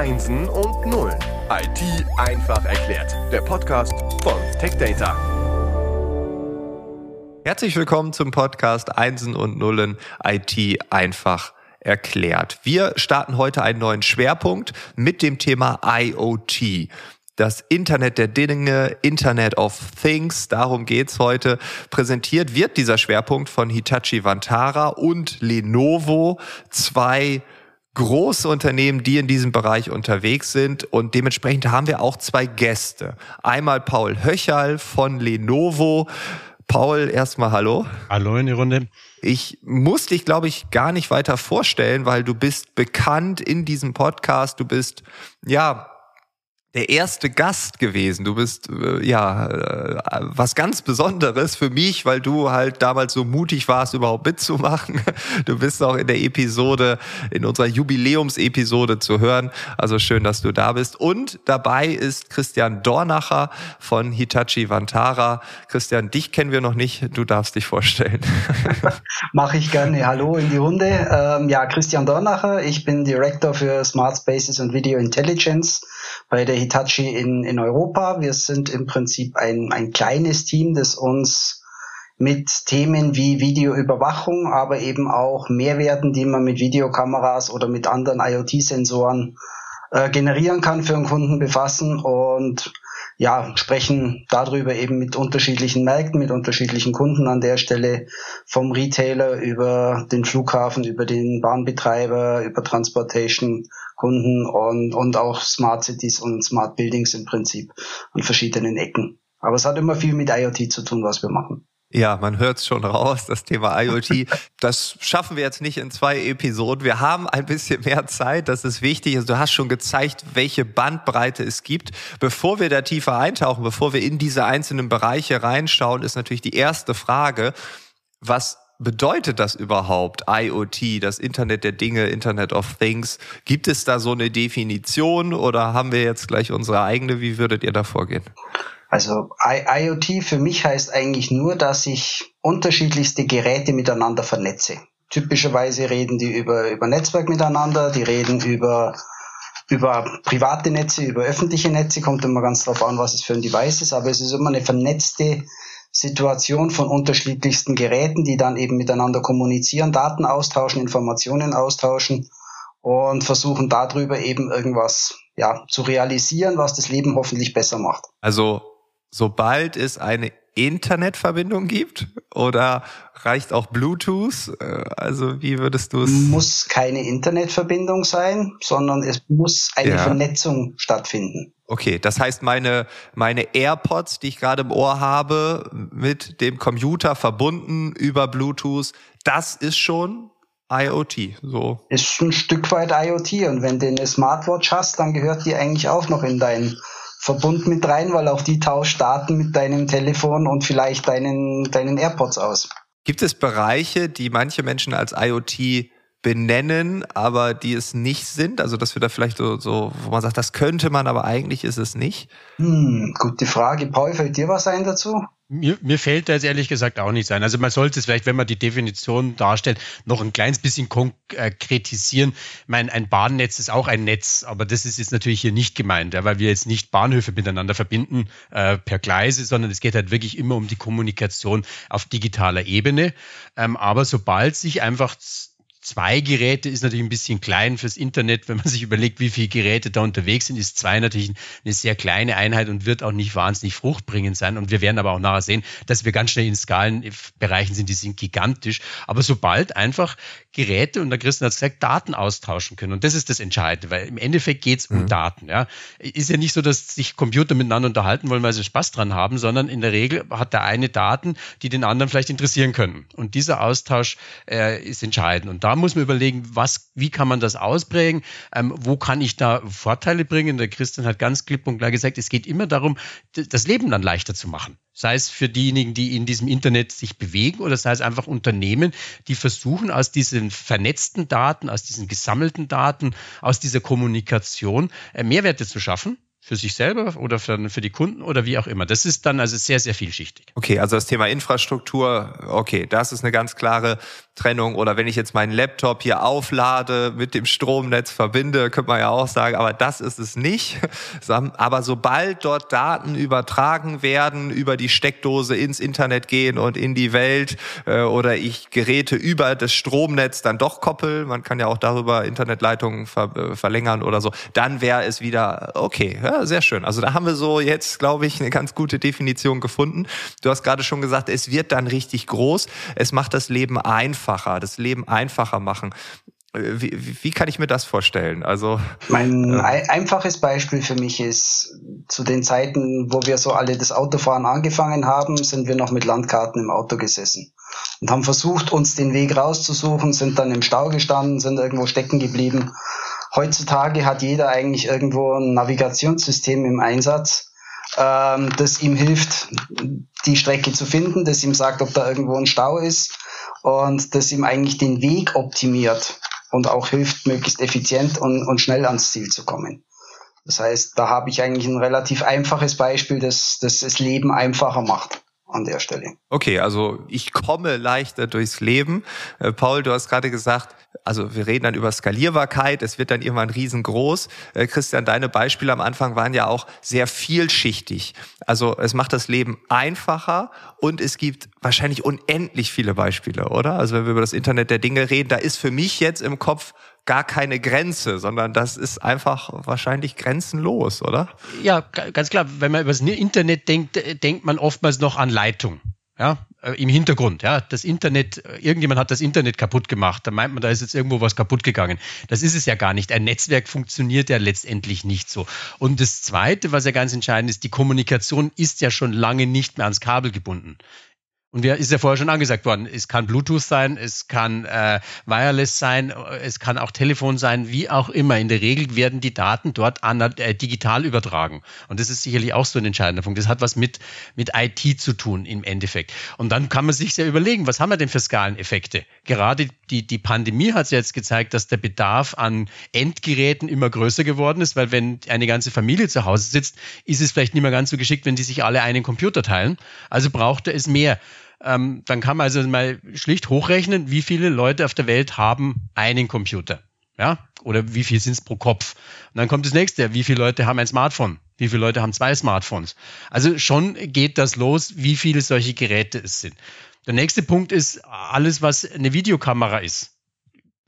Einsen und Nullen. IT einfach erklärt. Der Podcast von TechData. Herzlich willkommen zum Podcast Einsen und Nullen IT einfach erklärt. Wir starten heute einen neuen Schwerpunkt mit dem Thema IoT das Internet der Dinge, Internet of Things, darum geht's heute. Präsentiert wird dieser Schwerpunkt von Hitachi Vantara und Lenovo, zwei große Unternehmen, die in diesem Bereich unterwegs sind. Und dementsprechend haben wir auch zwei Gäste. Einmal Paul Höcherl von Lenovo. Paul, erstmal hallo. Hallo in die Runde. Ich muss dich, glaube ich, gar nicht weiter vorstellen, weil du bist bekannt in diesem Podcast. Du bist, ja, der erste Gast gewesen. Du bist äh, ja äh, was ganz Besonderes für mich, weil du halt damals so mutig warst, überhaupt mitzumachen. Du bist auch in der Episode, in unserer Jubiläumsepisode zu hören. Also schön, dass du da bist. Und dabei ist Christian Dornacher von Hitachi Vantara. Christian, dich kennen wir noch nicht. Du darfst dich vorstellen. Mache ich gerne. Hallo in die Runde. Ähm, ja, Christian Dornacher. Ich bin Director für Smart Spaces und Video Intelligence bei der Hitachi in, in Europa. Wir sind im Prinzip ein, ein kleines Team, das uns mit Themen wie Videoüberwachung, aber eben auch Mehrwerten, die man mit Videokameras oder mit anderen IoT-Sensoren äh, generieren kann für einen Kunden befassen und ja, sprechen darüber eben mit unterschiedlichen Märkten, mit unterschiedlichen Kunden an der Stelle, vom Retailer über den Flughafen, über den Bahnbetreiber, über Transportation Kunden und, und auch Smart Cities und Smart Buildings im Prinzip an verschiedenen Ecken. Aber es hat immer viel mit IoT zu tun, was wir machen. Ja, man hört es schon raus, das Thema IoT. Das schaffen wir jetzt nicht in zwei Episoden. Wir haben ein bisschen mehr Zeit, das ist wichtig. Also du hast schon gezeigt, welche Bandbreite es gibt. Bevor wir da tiefer eintauchen, bevor wir in diese einzelnen Bereiche reinschauen, ist natürlich die erste Frage, was bedeutet das überhaupt, IoT, das Internet der Dinge, Internet of Things? Gibt es da so eine Definition oder haben wir jetzt gleich unsere eigene? Wie würdet ihr da vorgehen? Also IoT für mich heißt eigentlich nur, dass ich unterschiedlichste Geräte miteinander vernetze. Typischerweise reden die über, über Netzwerk miteinander, die reden über, über private Netze, über öffentliche Netze, kommt immer ganz drauf an, was es für ein Device ist, aber es ist immer eine vernetzte Situation von unterschiedlichsten Geräten, die dann eben miteinander kommunizieren, Daten austauschen, Informationen austauschen und versuchen darüber eben irgendwas ja, zu realisieren, was das Leben hoffentlich besser macht. Also sobald es eine Internetverbindung gibt oder reicht auch Bluetooth? Äh, also wie würdest du es? Muss keine Internetverbindung sein, sondern es muss eine ja. Vernetzung stattfinden. Okay, das heißt, meine, meine AirPods, die ich gerade im Ohr habe, mit dem Computer verbunden über Bluetooth, das ist schon IoT, so. Ist ein Stück weit IoT und wenn du eine Smartwatch hast, dann gehört die eigentlich auch noch in deinen Verbund mit rein, weil auch die tauscht Daten mit deinem Telefon und vielleicht deinen, deinen AirPods aus. Gibt es Bereiche, die manche Menschen als IoT benennen, aber die es nicht sind? Also, dass wir da vielleicht so, so wo man sagt, das könnte man, aber eigentlich ist es nicht? Hm, gute Frage. Paul, fällt dir was ein dazu? Mir, mir fällt da jetzt ehrlich gesagt auch nichts ein. Also man sollte es vielleicht, wenn man die Definition darstellt, noch ein kleines bisschen konkretisieren. Ich meine, ein Bahnnetz ist auch ein Netz, aber das ist jetzt natürlich hier nicht gemeint, ja, weil wir jetzt nicht Bahnhöfe miteinander verbinden äh, per Gleise, sondern es geht halt wirklich immer um die Kommunikation auf digitaler Ebene. Ähm, aber sobald sich einfach Zwei Geräte ist natürlich ein bisschen klein fürs Internet. Wenn man sich überlegt, wie viele Geräte da unterwegs sind, ist zwei natürlich eine sehr kleine Einheit und wird auch nicht wahnsinnig fruchtbringend sein. Und wir werden aber auch nachher sehen, dass wir ganz schnell in Skalenbereichen sind, die sind gigantisch. Aber sobald einfach Geräte, und der Christian hat gesagt, Daten austauschen können. Und das ist das Entscheidende, weil im Endeffekt geht es um mhm. Daten. Ja. Ist ja nicht so, dass sich Computer miteinander unterhalten wollen, weil sie Spaß dran haben, sondern in der Regel hat der eine Daten, die den anderen vielleicht interessieren können. Und dieser Austausch äh, ist entscheidend. Und da muss man überlegen, was, wie kann man das ausprägen, ähm, wo kann ich da Vorteile bringen. Der Christian hat ganz klipp und klar gesagt, es geht immer darum, das Leben dann leichter zu machen. Sei es für diejenigen, die in diesem Internet sich bewegen oder sei es einfach Unternehmen, die versuchen, aus diesen vernetzten Daten, aus diesen gesammelten Daten, aus dieser Kommunikation äh, Mehrwerte zu schaffen für sich selber oder für, für, die Kunden oder wie auch immer. Das ist dann also sehr, sehr vielschichtig. Okay, also das Thema Infrastruktur, okay, das ist eine ganz klare Trennung oder wenn ich jetzt meinen Laptop hier auflade, mit dem Stromnetz verbinde, könnte man ja auch sagen, aber das ist es nicht. Aber sobald dort Daten übertragen werden, über die Steckdose ins Internet gehen und in die Welt äh, oder ich Geräte über das Stromnetz dann doch koppel, man kann ja auch darüber Internetleitungen ver äh, verlängern oder so, dann wäre es wieder okay. Ja, sehr schön. Also da haben wir so jetzt, glaube ich, eine ganz gute Definition gefunden. Du hast gerade schon gesagt, es wird dann richtig groß. Es macht das Leben einfacher, das Leben einfacher machen. Wie, wie, kann ich mir das vorstellen? Also mein äh, einfaches Beispiel für mich ist zu den Zeiten, wo wir so alle das Autofahren angefangen haben, sind wir noch mit Landkarten im Auto gesessen und haben versucht, uns den Weg rauszusuchen, sind dann im Stau gestanden, sind irgendwo stecken geblieben. Heutzutage hat jeder eigentlich irgendwo ein Navigationssystem im Einsatz, ähm, das ihm hilft, die Strecke zu finden, das ihm sagt, ob da irgendwo ein Stau ist und das ihm eigentlich den Weg optimiert und auch hilft, möglichst effizient und, und schnell ans Ziel zu kommen. Das heißt, da habe ich eigentlich ein relativ einfaches Beispiel, das, das das Leben einfacher macht an der Stelle. Okay, also ich komme leichter durchs Leben. Äh, Paul, du hast gerade gesagt, also wir reden dann über Skalierbarkeit, es wird dann irgendwann riesengroß. Äh, Christian, deine Beispiele am Anfang waren ja auch sehr vielschichtig. Also es macht das Leben einfacher und es gibt wahrscheinlich unendlich viele Beispiele, oder? Also wenn wir über das Internet der Dinge reden, da ist für mich jetzt im Kopf gar keine Grenze, sondern das ist einfach wahrscheinlich grenzenlos, oder? Ja, ganz klar. Wenn man über das Internet denkt, äh, denkt man oftmals noch an Leitung. Ja, äh, im Hintergrund, ja, das Internet, äh, irgendjemand hat das Internet kaputt gemacht, da meint man, da ist jetzt irgendwo was kaputt gegangen. Das ist es ja gar nicht. Ein Netzwerk funktioniert ja letztendlich nicht so. Und das Zweite, was ja ganz entscheidend ist, die Kommunikation ist ja schon lange nicht mehr ans Kabel gebunden. Und ja, ist ja vorher schon angesagt worden, es kann Bluetooth sein, es kann äh, Wireless sein, es kann auch Telefon sein, wie auch immer. In der Regel werden die Daten dort an, äh, digital übertragen. Und das ist sicherlich auch so ein entscheidender Punkt. Das hat was mit, mit IT zu tun im Endeffekt. Und dann kann man sich sehr überlegen, was haben wir denn für Skaleneffekte? Gerade die, die Pandemie hat jetzt gezeigt, dass der Bedarf an Endgeräten immer größer geworden ist, weil wenn eine ganze Familie zu Hause sitzt, ist es vielleicht nicht mehr ganz so geschickt, wenn die sich alle einen Computer teilen. Also brauchte es mehr. Ähm, dann kann man also mal schlicht hochrechnen, wie viele Leute auf der Welt haben einen Computer. Ja? Oder wie viel sind es pro Kopf? Und dann kommt das nächste, wie viele Leute haben ein Smartphone? Wie viele Leute haben zwei Smartphones? Also schon geht das los, wie viele solche Geräte es sind. Der nächste Punkt ist alles, was eine Videokamera ist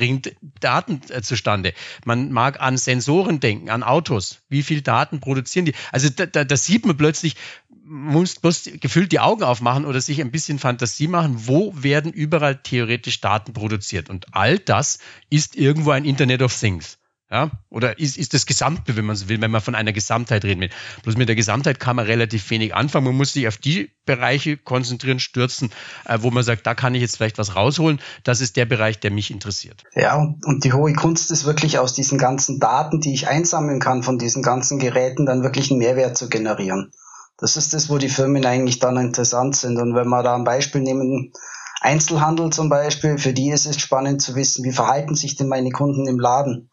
bringt Daten äh, zustande. Man mag an Sensoren denken, an Autos. Wie viel Daten produzieren die? Also da, da, da sieht man plötzlich, muss bloß gefühlt die Augen aufmachen oder sich ein bisschen Fantasie machen, wo werden überall theoretisch Daten produziert. Und all das ist irgendwo ein Internet of Things. Ja, oder ist, ist das Gesamtbild, wenn man so will, wenn man von einer Gesamtheit reden will. Bloß mit der Gesamtheit kann man relativ wenig anfangen. Man muss sich auf die Bereiche konzentrieren, stürzen, äh, wo man sagt, da kann ich jetzt vielleicht was rausholen. Das ist der Bereich, der mich interessiert. Ja, und, und die hohe Kunst ist wirklich aus diesen ganzen Daten, die ich einsammeln kann, von diesen ganzen Geräten, dann wirklich einen Mehrwert zu generieren. Das ist das, wo die Firmen eigentlich dann interessant sind. Und wenn wir da ein Beispiel nehmen, Einzelhandel zum Beispiel, für die ist es spannend zu wissen, wie verhalten sich denn meine Kunden im Laden?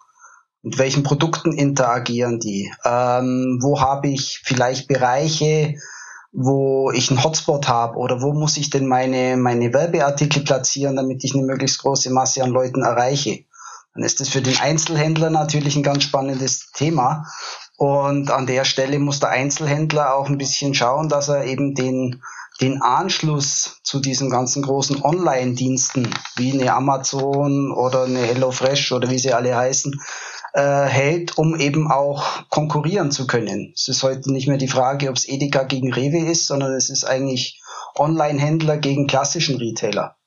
Mit welchen Produkten interagieren die? Ähm, wo habe ich vielleicht Bereiche, wo ich einen Hotspot habe oder wo muss ich denn meine, meine Werbeartikel platzieren, damit ich eine möglichst große Masse an Leuten erreiche? Dann ist das für den Einzelhändler natürlich ein ganz spannendes Thema. Und an der Stelle muss der Einzelhändler auch ein bisschen schauen, dass er eben den, den Anschluss zu diesen ganzen großen Online-Diensten wie eine Amazon oder eine HelloFresh oder wie sie alle heißen, hält, um eben auch konkurrieren zu können. Es ist heute nicht mehr die Frage, ob es Edeka gegen Rewe ist, sondern es ist eigentlich Online-Händler gegen klassischen Retailer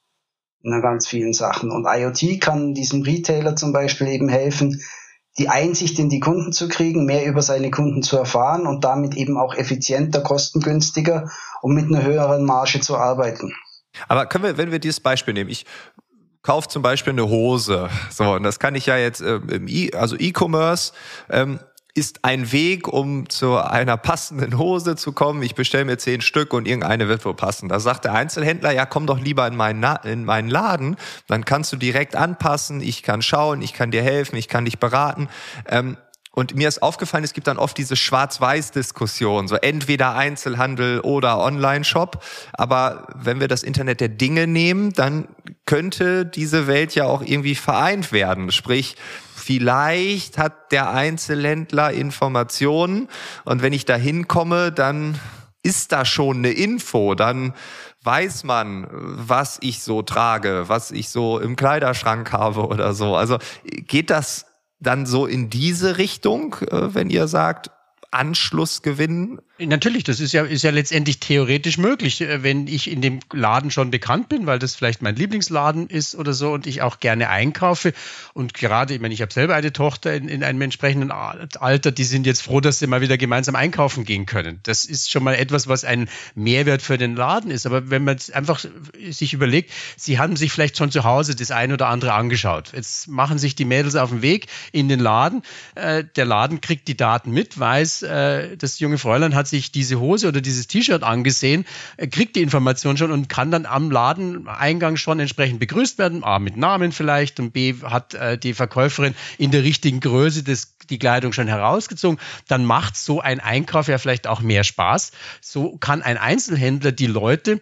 in ganz vielen Sachen. Und IoT kann diesem Retailer zum Beispiel eben helfen, die Einsicht in die Kunden zu kriegen, mehr über seine Kunden zu erfahren und damit eben auch effizienter, kostengünstiger und mit einer höheren Marge zu arbeiten. Aber können wir, wenn wir dieses Beispiel nehmen, ich kaufe zum Beispiel eine Hose, so, und das kann ich ja jetzt äh, im e, also E-Commerce, ähm, ist ein Weg, um zu einer passenden Hose zu kommen. Ich bestelle mir zehn Stück und irgendeine wird wohl passen. Da sagt der Einzelhändler, ja, komm doch lieber in meinen, in meinen Laden, dann kannst du direkt anpassen, ich kann schauen, ich kann dir helfen, ich kann dich beraten. Ähm, Und mir ist aufgefallen, es gibt dann oft diese Schwarz-Weiß-Diskussion, so entweder Einzelhandel oder Online-Shop. Aber wenn wir das Internet der Dinge nehmen, dann könnte diese Welt ja auch irgendwie vereint werden. Sprich, vielleicht hat der Einzelhändler Informationen und wenn ich da hinkomme, dann ist da schon eine Info, dann weiß man, was ich so trage, was ich so im Kleiderschrank habe oder so. Also geht das dann so in diese Richtung, äh, wenn ihr sagt, Anschluss gewinnen Natürlich, das ist ja, ist ja letztendlich theoretisch möglich, äh, wenn ich in dem Laden schon bekannt bin, weil das vielleicht mein Lieblingsladen ist oder so und ich auch gerne einkaufe. Und gerade, ich meine, ich habe selber eine Tochter in, in einem entsprechenden Alter, die sind jetzt froh, dass sie mal wieder gemeinsam einkaufen gehen können. Das ist schon mal etwas, was ein Mehrwert für den Laden ist. Aber wenn man einfach sich überlegt, sie haben sich vielleicht schon zu Hause das ein oder andere angeschaut. Jetzt machen sich die Mädels auf den Weg in den Laden. Äh, der Laden kriegt die Daten mit, weiß, äh, das junge Fräulein hat sich diese Hose oder dieses T-Shirt angesehen, kriegt die Information schon und kann dann am Ladeneingang schon entsprechend begrüßt werden. A, mit Namen vielleicht und B, hat äh, die Verkäuferin in der richtigen Größe das, die Kleidung schon herausgezogen. Dann macht so ein Einkauf ja vielleicht auch mehr Spaß. So kann ein Einzelhändler die Leute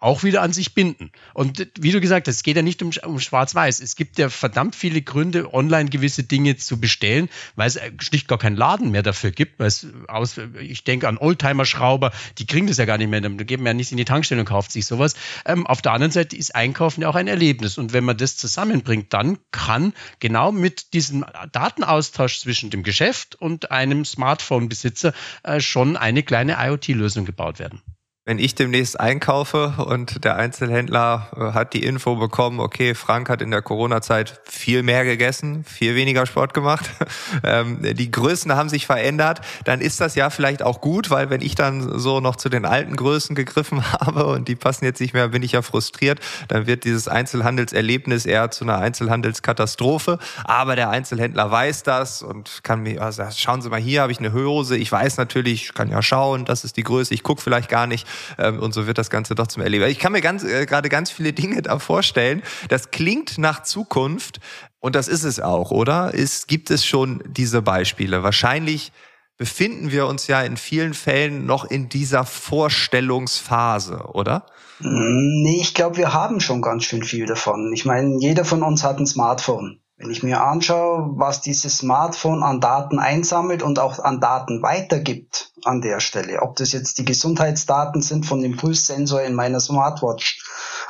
auch wieder an sich binden. Und wie du gesagt hast, es geht ja nicht um, um Schwarz-Weiß. Es gibt ja verdammt viele Gründe, online gewisse Dinge zu bestellen, weil es schlicht gar keinen Laden mehr dafür gibt. Weil es aus, ich denke an Oldtimer-Schrauber, die kriegen das ja gar nicht mehr. Die geben ja nicht in die Tankstelle und kauft sich sowas. Ähm, auf der anderen Seite ist Einkaufen ja auch ein Erlebnis. Und wenn man das zusammenbringt, dann kann genau mit diesem Datenaustausch zwischen dem Geschäft und einem Smartphone-Besitzer äh, schon eine kleine IoT-Lösung gebaut werden wenn ich demnächst einkaufe und der Einzelhändler äh, hat die Info bekommen, okay, Frank hat in der Corona-Zeit viel mehr gegessen, viel weniger Sport gemacht, ähm, die Größen haben sich verändert, dann ist das ja vielleicht auch gut, weil wenn ich dann so noch zu den alten Größen gegriffen habe und die passen jetzt nicht mehr, bin ich ja frustriert, dann wird dieses Einzelhandelserlebnis eher zu einer Einzelhandelskatastrophe. Aber der Einzelhändler weiß das und kann mir, also schauen Sie mal, hier habe ich eine Hose, ich weiß natürlich, ich kann ja schauen, das ist die Größe, ich gucke vielleicht gar nicht ähm, und so wird das Ganze doch zum Erleben. Ich kann mir ganz äh, gerade ganz viele Dinge da vorstellen. Das klingt nach Zukunft und das ist es auch, oder? Ist, gibt es schon diese Beispiele? Wahrscheinlich befinden wir uns ja in vielen Fällen noch in dieser Vorstellungsphase, oder? Nee, ich glaube, wir haben schon ganz schön viel davon. Ich meine, jeder von uns hat ein Smartphone. Wenn ich mir anschaue, was dieses Smartphone an Daten einsammelt und auch an Daten weitergibt an der Stelle, ob das jetzt die Gesundheitsdaten sind von dem Pulssensor in meiner Smartwatch,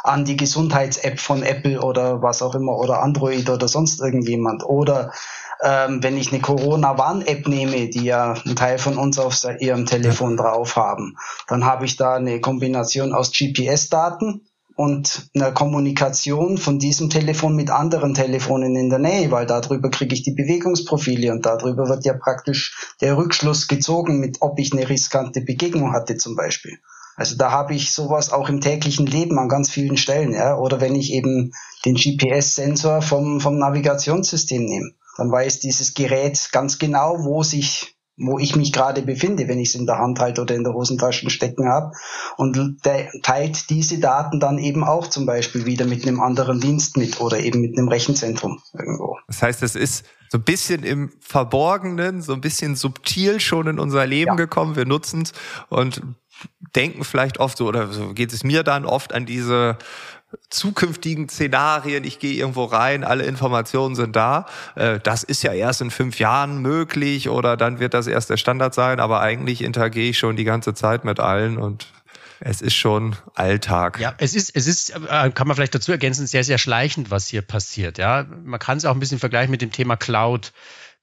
an die Gesundheits-App von Apple oder was auch immer oder Android oder sonst irgendjemand oder ähm, wenn ich eine Corona-Warn-App nehme, die ja ein Teil von uns auf ihrem Telefon drauf haben, dann habe ich da eine Kombination aus GPS-Daten, und einer Kommunikation von diesem Telefon mit anderen Telefonen in der Nähe, weil darüber kriege ich die Bewegungsprofile und darüber wird ja praktisch der Rückschluss gezogen, mit ob ich eine riskante Begegnung hatte zum Beispiel. Also da habe ich sowas auch im täglichen Leben an ganz vielen Stellen, ja. Oder wenn ich eben den GPS-Sensor vom, vom Navigationssystem nehme, dann weiß dieses Gerät ganz genau, wo sich wo ich mich gerade befinde, wenn ich es in der Hand halte oder in der Hosentasche stecken habe. Und der teilt diese Daten dann eben auch zum Beispiel wieder mit einem anderen Dienst mit oder eben mit einem Rechenzentrum irgendwo. Das heißt, es ist so ein bisschen im Verborgenen, so ein bisschen subtil schon in unser Leben ja. gekommen. Wir nutzen es und denken vielleicht oft so, oder so geht es mir dann oft an diese zukünftigen Szenarien, ich gehe irgendwo rein, alle Informationen sind da. Äh, das ist ja erst in fünf Jahren möglich oder dann wird das erst der Standard sein, aber eigentlich interagiere ich schon die ganze Zeit mit allen und es ist schon Alltag. Ja, es ist, es ist, äh, kann man vielleicht dazu ergänzen, sehr, sehr schleichend, was hier passiert. Ja, man kann es auch ein bisschen vergleichen mit dem Thema Cloud.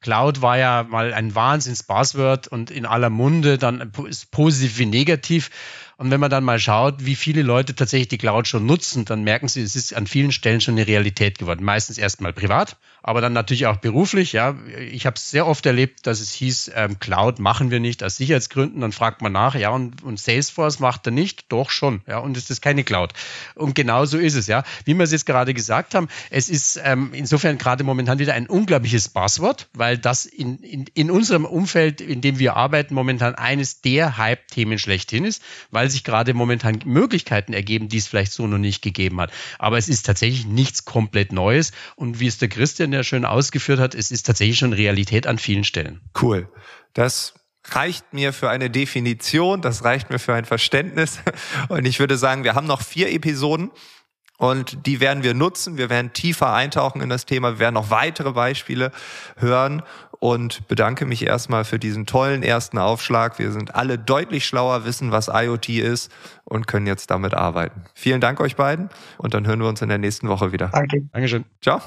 Cloud war ja mal ein Wahnsinns-Buzzword und in aller Munde, dann positiv wie negativ. Und wenn man dann mal schaut, wie viele Leute tatsächlich die Cloud schon nutzen, dann merken sie, es ist an vielen Stellen schon eine Realität geworden. Meistens erstmal privat, aber dann natürlich auch beruflich. Ja, ich habe es sehr oft erlebt, dass es hieß, ähm, Cloud machen wir nicht aus Sicherheitsgründen. Dann fragt man nach, ja, und, und Salesforce macht er nicht? Doch schon. Ja, und ist keine Cloud. Und genau so ist es. Ja, wie wir es jetzt gerade gesagt haben, es ist ähm, insofern gerade momentan wieder ein unglaubliches Buzzword, weil das in, in, in unserem Umfeld, in dem wir arbeiten, momentan eines der Hype-Themen schlechthin ist, weil weil sich gerade momentan Möglichkeiten ergeben, die es vielleicht so noch nicht gegeben hat. Aber es ist tatsächlich nichts komplett Neues. Und wie es der Christian ja schön ausgeführt hat, es ist tatsächlich schon Realität an vielen Stellen. Cool. Das reicht mir für eine Definition, das reicht mir für ein Verständnis. Und ich würde sagen, wir haben noch vier Episoden. Und die werden wir nutzen. Wir werden tiefer eintauchen in das Thema. Wir werden noch weitere Beispiele hören und bedanke mich erstmal für diesen tollen ersten Aufschlag. Wir sind alle deutlich schlauer, wissen, was IoT ist und können jetzt damit arbeiten. Vielen Dank euch beiden und dann hören wir uns in der nächsten Woche wieder. Danke. Dankeschön. Ciao.